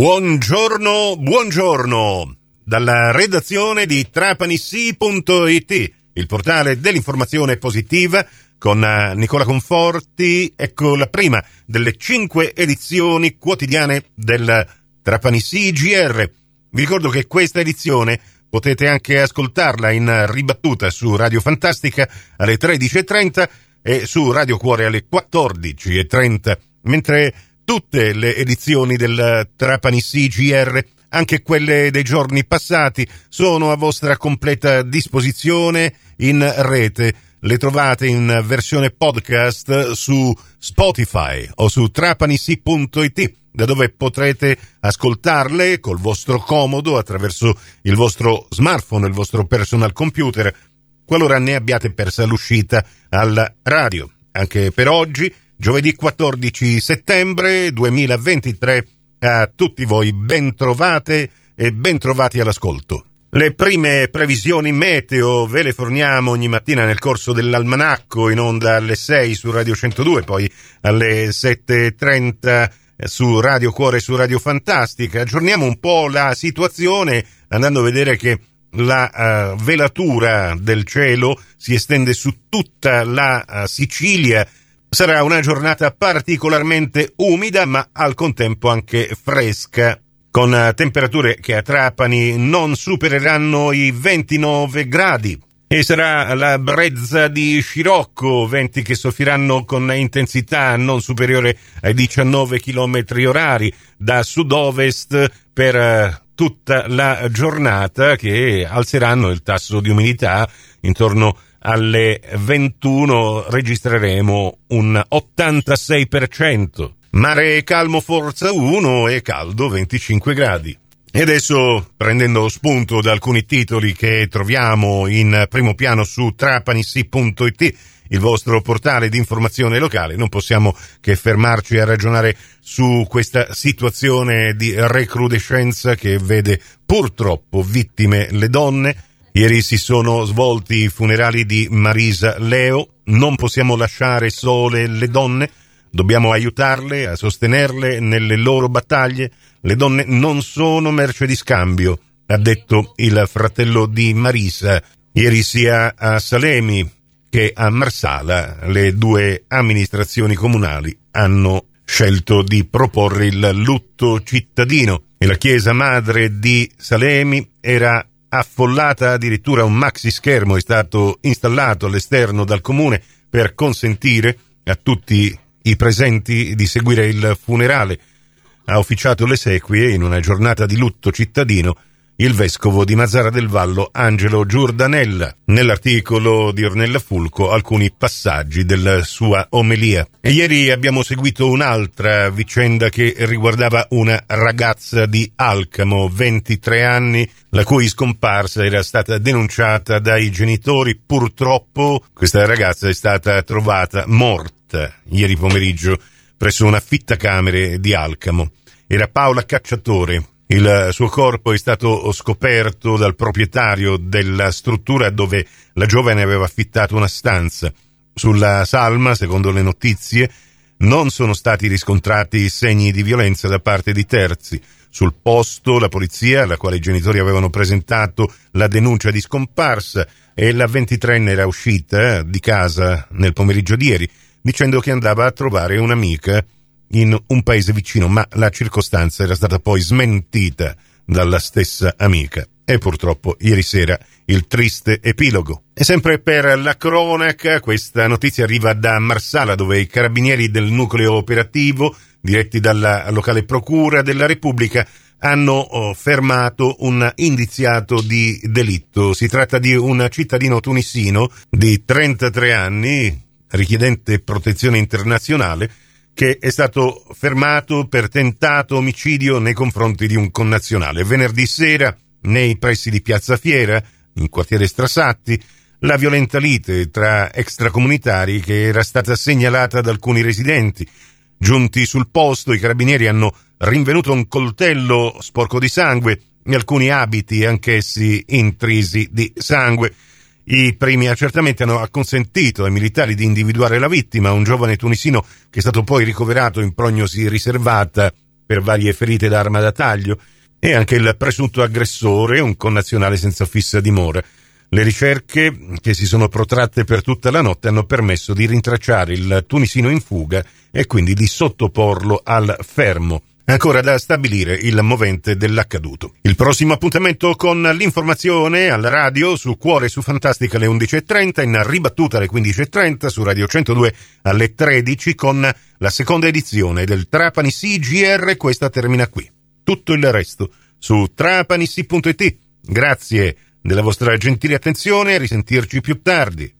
Buongiorno, buongiorno. Dalla redazione di trapanissi.it, il portale dell'informazione positiva, con eh, Nicola Conforti, ecco la prima delle cinque edizioni quotidiane del Trapanissi GR. Vi ricordo che questa edizione potete anche ascoltarla in ribattuta su Radio Fantastica alle 13.30 e su Radio Cuore alle 14.30, mentre tutte le edizioni del Trapani CGR, anche quelle dei giorni passati, sono a vostra completa disposizione in rete. Le trovate in versione podcast su Spotify o su trapanisi.it, da dove potrete ascoltarle col vostro comodo attraverso il vostro smartphone, il vostro personal computer, qualora ne abbiate persa l'uscita alla radio. Anche per oggi giovedì 14 settembre 2023. A tutti voi ben trovate e ben trovati all'ascolto. Le prime previsioni meteo ve le forniamo ogni mattina nel corso dell'almanacco in onda alle 6 su Radio 102, poi alle 7.30 su Radio Cuore e su Radio Fantastica. Aggiorniamo un po' la situazione andando a vedere che la uh, velatura del cielo si estende su tutta la uh, Sicilia Sarà una giornata particolarmente umida ma al contempo anche fresca, con eh, temperature che a Trapani non supereranno i 29 gradi. E sarà la brezza di Scirocco, venti che soffriranno con intensità non superiore ai 19 km orari da sud-ovest per eh, tutta la giornata che alzeranno il tasso di umidità intorno a alle 21 registreremo un 86%. Mare calmo forza 1 e caldo 25 gradi. E adesso, prendendo spunto da alcuni titoli che troviamo in primo piano su trapanissi.it, il vostro portale di informazione locale, non possiamo che fermarci a ragionare su questa situazione di recrudescenza che vede purtroppo vittime le donne, Ieri si sono svolti i funerali di Marisa Leo. Non possiamo lasciare sole le donne, dobbiamo aiutarle, a sostenerle nelle loro battaglie. Le donne non sono merce di scambio, ha detto il fratello di Marisa. Ieri sia a Salemi che a Marsala le due amministrazioni comunali hanno scelto di proporre il lutto cittadino e la chiesa madre di Salemi era affollata addirittura un maxi schermo è stato installato all'esterno dal comune per consentire a tutti i presenti di seguire il funerale. Ha officiato le sequie in una giornata di lutto cittadino il vescovo di Mazzara del Vallo Angelo Giordanella. Nell'articolo di Ornella Fulco alcuni passaggi della sua omelia. E ieri abbiamo seguito un'altra vicenda che riguardava una ragazza di Alcamo, 23 anni, la cui scomparsa era stata denunciata dai genitori. Purtroppo questa ragazza è stata trovata morta ieri pomeriggio presso una fittacamere di Alcamo. Era Paola Cacciatore, il suo corpo è stato scoperto dal proprietario della struttura dove la giovane aveva affittato una stanza. Sulla salma, secondo le notizie, non sono stati riscontrati segni di violenza da parte di terzi. Sul posto la polizia, alla quale i genitori avevano presentato la denuncia di scomparsa, e la 23enne era uscita eh, di casa nel pomeriggio di ieri, dicendo che andava a trovare un'amica in un paese vicino, ma la circostanza era stata poi smentita dalla stessa amica. E purtroppo ieri sera il triste epilogo. E sempre per la cronaca, questa notizia arriva da Marsala, dove i carabinieri del nucleo operativo, diretti dalla locale procura della Repubblica, hanno oh, fermato un indiziato di delitto. Si tratta di un cittadino tunisino di 33 anni, richiedente protezione internazionale, che è stato fermato per tentato omicidio nei confronti di un connazionale. Venerdì sera, nei pressi di Piazza Fiera, in quartiere Strasatti, la violenta lite tra extracomunitari che era stata segnalata da alcuni residenti. Giunti sul posto, i carabinieri hanno rinvenuto un coltello sporco di sangue e alcuni abiti anch'essi intrisi di sangue. I primi accertamenti hanno consentito ai militari di individuare la vittima, un giovane tunisino che è stato poi ricoverato in prognosi riservata per varie ferite d'arma da taglio e anche il presunto aggressore, un connazionale senza fissa dimora. Le ricerche, che si sono protratte per tutta la notte, hanno permesso di rintracciare il tunisino in fuga e quindi di sottoporlo al fermo. Ancora da stabilire il movente dell'accaduto. Il prossimo appuntamento con l'informazione al radio su Cuore su Fantastica alle 11.30, in ribattuta alle 15.30 su Radio 102 alle 13 con la seconda edizione del Trapani CGR. Questa termina qui. Tutto il resto su trapanissi.it. Grazie della vostra gentile attenzione e risentirci più tardi.